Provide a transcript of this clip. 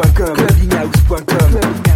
time